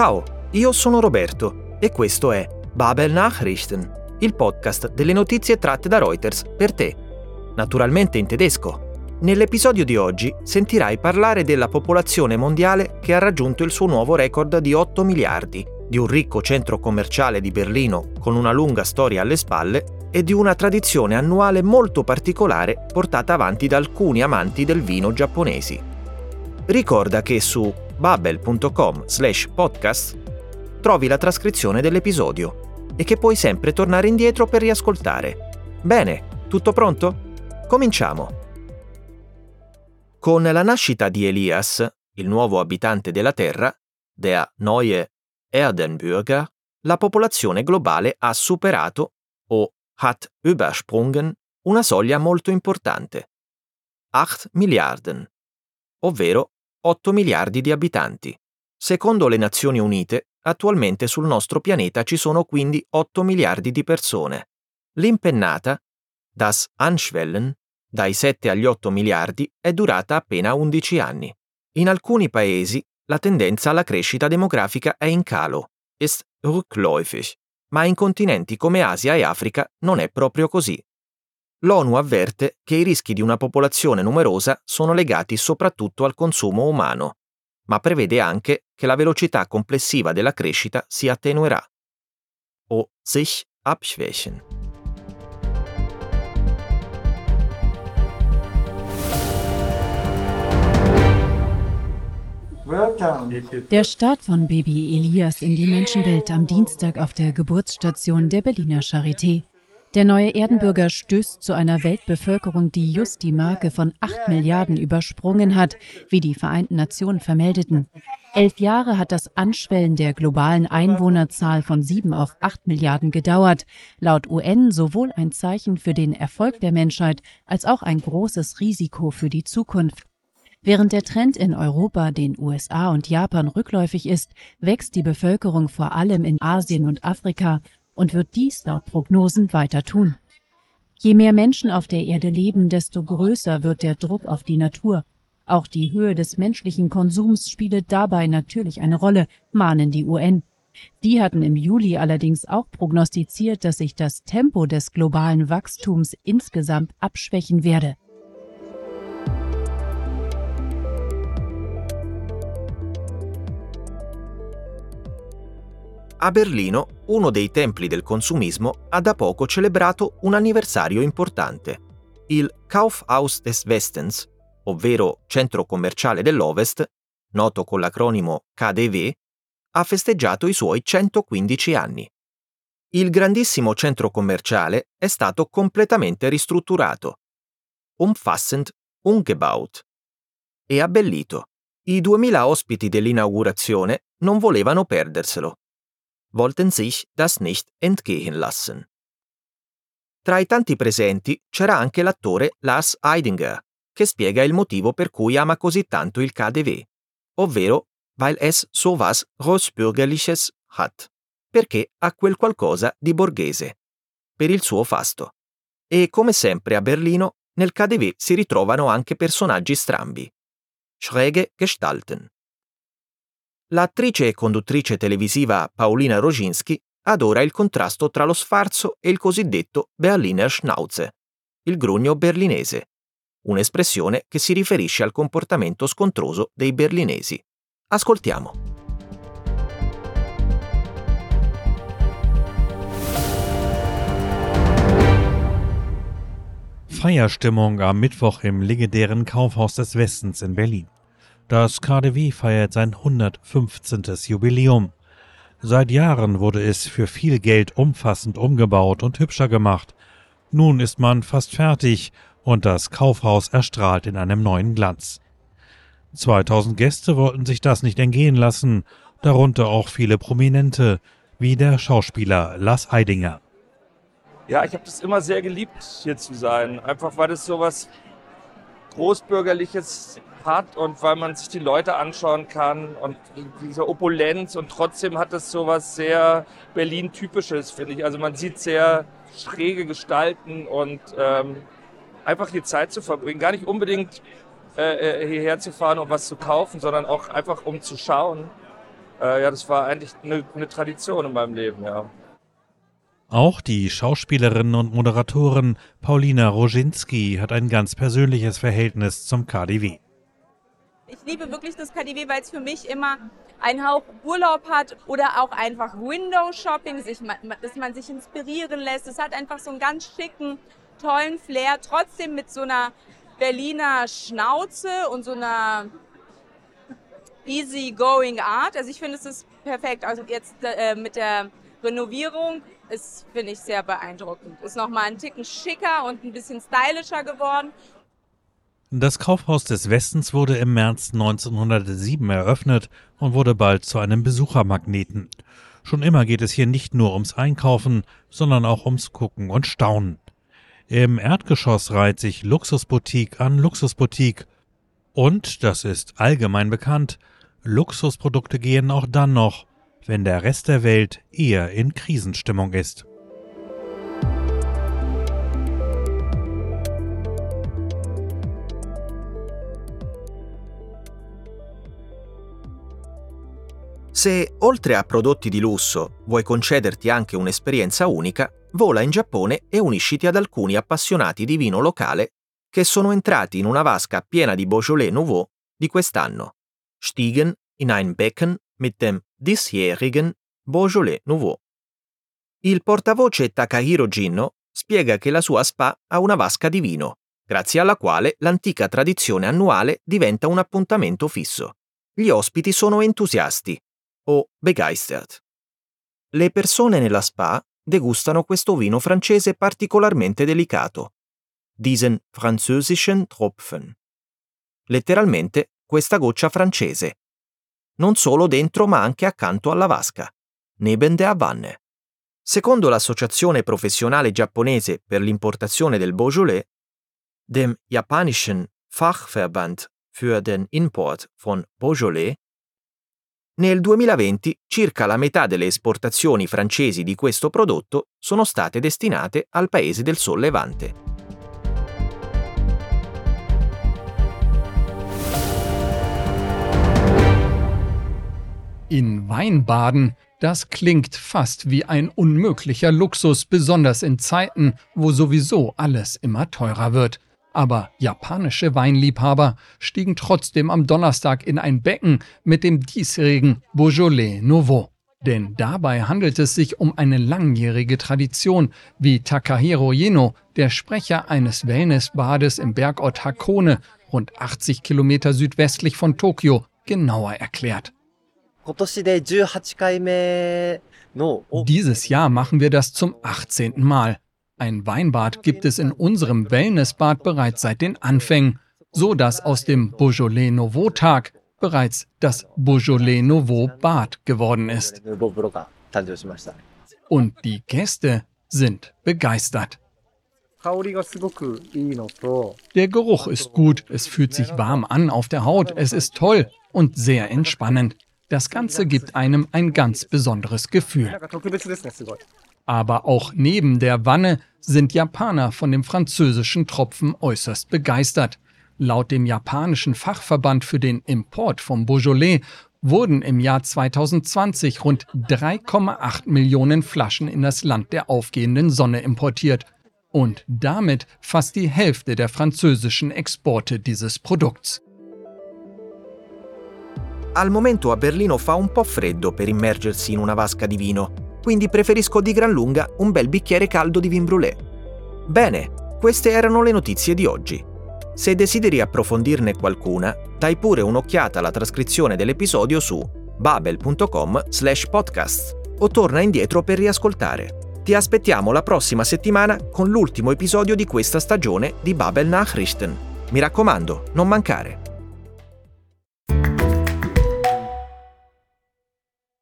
Ciao, io sono Roberto e questo è Babel Nachrichten, il podcast delle notizie tratte da Reuters per te, naturalmente in tedesco. Nell'episodio di oggi sentirai parlare della popolazione mondiale che ha raggiunto il suo nuovo record di 8 miliardi, di un ricco centro commerciale di Berlino con una lunga storia alle spalle e di una tradizione annuale molto particolare portata avanti da alcuni amanti del vino giapponesi. Ricorda che su babel.com slash podcast trovi la trascrizione dell'episodio e che puoi sempre tornare indietro per riascoltare. Bene, tutto pronto? Cominciamo! Con la nascita di Elias, il nuovo abitante della Terra, der neue Erdenbürger, la popolazione globale ha superato o hat übersprungen una soglia molto importante. 8 Milliarden, ovvero 8 miliardi di abitanti. Secondo le Nazioni Unite, attualmente sul nostro pianeta ci sono quindi 8 miliardi di persone. L'impennata, das Anschwellen, dai 7 agli 8 miliardi, è durata appena 11 anni. In alcuni paesi la tendenza alla crescita demografica è in calo, ist rückläufig, ma in continenti come Asia e Africa non è proprio così. L'ONU avverte che i rischi di una popolazione numerosa sono legati soprattutto al consumo umano, ma prevede anche che la velocità complessiva della crescita si attenuerà o sich abschwächen. Der Start von Baby Elias in die Menschenwelt am Dienstag auf der Geburtsstation der Berliner Charité. Der neue Erdenbürger stößt zu einer Weltbevölkerung, die just die Marke von 8 Milliarden übersprungen hat, wie die Vereinten Nationen vermeldeten. Elf Jahre hat das Anschwellen der globalen Einwohnerzahl von 7 auf 8 Milliarden gedauert. Laut UN sowohl ein Zeichen für den Erfolg der Menschheit als auch ein großes Risiko für die Zukunft. Während der Trend in Europa, den USA und Japan rückläufig ist, wächst die Bevölkerung vor allem in Asien und Afrika und wird dies laut Prognosen weiter tun. Je mehr Menschen auf der Erde leben, desto größer wird der Druck auf die Natur. Auch die Höhe des menschlichen Konsums spielt dabei natürlich eine Rolle, mahnen die UN. Die hatten im Juli allerdings auch prognostiziert, dass sich das Tempo des globalen Wachstums insgesamt abschwächen werde. A Berlino, uno dei templi del consumismo ha da poco celebrato un anniversario importante. Il Kaufhaus des Westens, ovvero Centro Commerciale dell'Ovest, noto con l'acronimo KDW, ha festeggiato i suoi 115 anni. Il grandissimo centro commerciale è stato completamente ristrutturato, umfassend umgebaut, e abbellito. I 2000 ospiti dell'inaugurazione non volevano perderselo wollten sich das nicht entgehen lassen. Tra i tanti presenti c'era anche l'attore Lars Eidinger, che spiega il motivo per cui ama così tanto il KDW, ovvero weil es so was Großbürgerliches hat, perché ha quel qualcosa di borghese, per il suo fasto. E come sempre a Berlino, nel KDW si ritrovano anche personaggi strambi. Schräge Gestalten. L'attrice e conduttrice televisiva Paolina Roginski adora il contrasto tra lo sfarzo e il cosiddetto Berliner Schnauze, il grugno berlinese, un'espressione che si riferisce al comportamento scontroso dei berlinesi. Ascoltiamo. Feierstimmung am Mittwoch im legendären Kaufhaus des Westens in Berlin. Das KDW feiert sein 115. Jubiläum. Seit Jahren wurde es für viel Geld umfassend umgebaut und hübscher gemacht. Nun ist man fast fertig und das Kaufhaus erstrahlt in einem neuen Glanz. 2000 Gäste wollten sich das nicht entgehen lassen, darunter auch viele Prominente, wie der Schauspieler Lars Eidinger. Ja, ich habe das immer sehr geliebt, hier zu sein. Einfach weil es so was Großbürgerliches hat und weil man sich die Leute anschauen kann und diese Opulenz und trotzdem hat es so was sehr Berlin-typisches, finde ich. Also man sieht sehr schräge Gestalten und ähm, einfach die Zeit zu verbringen. Gar nicht unbedingt äh, äh, hierher zu fahren, um was zu kaufen, sondern auch einfach um zu schauen. äh, ja, das war eigentlich eine, eine Tradition in meinem Leben, ja. Auch die Schauspielerin und Moderatorin Paulina Roginski hat ein ganz persönliches Verhältnis zum KDW. Ich liebe wirklich das KDW, weil es für mich immer einen Hauch Urlaub hat oder auch einfach Window-Shopping, dass man sich inspirieren lässt. Es hat einfach so einen ganz schicken, tollen Flair, trotzdem mit so einer Berliner Schnauze und so einer easy-going Art. Also ich finde, es ist perfekt. Also jetzt äh, mit der Renovierung ist, finde ich, sehr beeindruckend. Ist nochmal ein Ticken schicker und ein bisschen stylischer geworden. Das Kaufhaus des Westens wurde im März 1907 eröffnet und wurde bald zu einem Besuchermagneten. Schon immer geht es hier nicht nur ums Einkaufen, sondern auch ums Gucken und Staunen. Im Erdgeschoss reiht sich Luxusboutique an Luxusboutique. Und, das ist allgemein bekannt, Luxusprodukte gehen auch dann noch, wenn der Rest der Welt eher in Krisenstimmung ist. Se, oltre a prodotti di lusso, vuoi concederti anche un'esperienza unica, vola in Giappone e unisciti ad alcuni appassionati di vino locale che sono entrati in una vasca piena di Beaujolais Nouveau di quest'anno, stiegen in ein Becken mit dem diesjährigen Beaujolais Nouveau. Il portavoce Takahiro Ginno spiega che la sua spa ha una vasca di vino, grazie alla quale l'antica tradizione annuale diventa un appuntamento fisso. Gli ospiti sono entusiasti o begeistert. Le persone nella spa degustano questo vino francese particolarmente delicato, diesen französischen Tropfen. Letteralmente questa goccia francese, non solo dentro ma anche accanto alla vasca, neben der Wanne. Secondo l'associazione professionale giapponese per l'importazione del Beaujolais, dem japanischen Fachverband für den Import von Beaujolais, nel 2020 circa la metà delle esportazioni francesi di questo prodotto sono state destinate al paese del Sol Levante. In Weinbaden, das klingt fast wie ein unmöglicher Luxus, besonders in Zeiten, wo sowieso alles immer teurer wird. Aber japanische Weinliebhaber stiegen trotzdem am Donnerstag in ein Becken mit dem diesjährigen Beaujolais Nouveau. Denn dabei handelt es sich um eine langjährige Tradition, wie Takahiro Jeno, der Sprecher eines Wellnessbades im Bergort Hakone, rund 80 Kilometer südwestlich von Tokio, genauer erklärt. Dieses Jahr machen wir das zum 18. Mal. Ein Weinbad gibt es in unserem Wellnessbad bereits seit den Anfängen, so dass aus dem Beaujolais Nouveau Tag bereits das Beaujolais Nouveau Bad geworden ist. Und die Gäste sind begeistert. Der Geruch ist gut, es fühlt sich warm an auf der Haut, es ist toll und sehr entspannend. Das Ganze gibt einem ein ganz besonderes Gefühl. Aber auch neben der Wanne sind Japaner von dem französischen Tropfen äußerst begeistert. Laut dem japanischen Fachverband für den Import vom Beaujolais wurden im Jahr 2020 rund 3,8 Millionen Flaschen in das Land der aufgehenden Sonne importiert und damit fast die Hälfte der französischen Exporte dieses Produkts. Al momento a Berlino fa un po' freddo per immergersi in una vasca di vino, quindi preferisco di gran lunga un bel bicchiere caldo di vin brûlé. Bene, queste erano le notizie di oggi. Se desideri approfondirne qualcuna, dai pure un'occhiata alla trascrizione dell'episodio su babel.com slash podcast o torna indietro per riascoltare. Ti aspettiamo la prossima settimana con l'ultimo episodio di questa stagione di Babel Nachrichten. Mi raccomando, non mancare.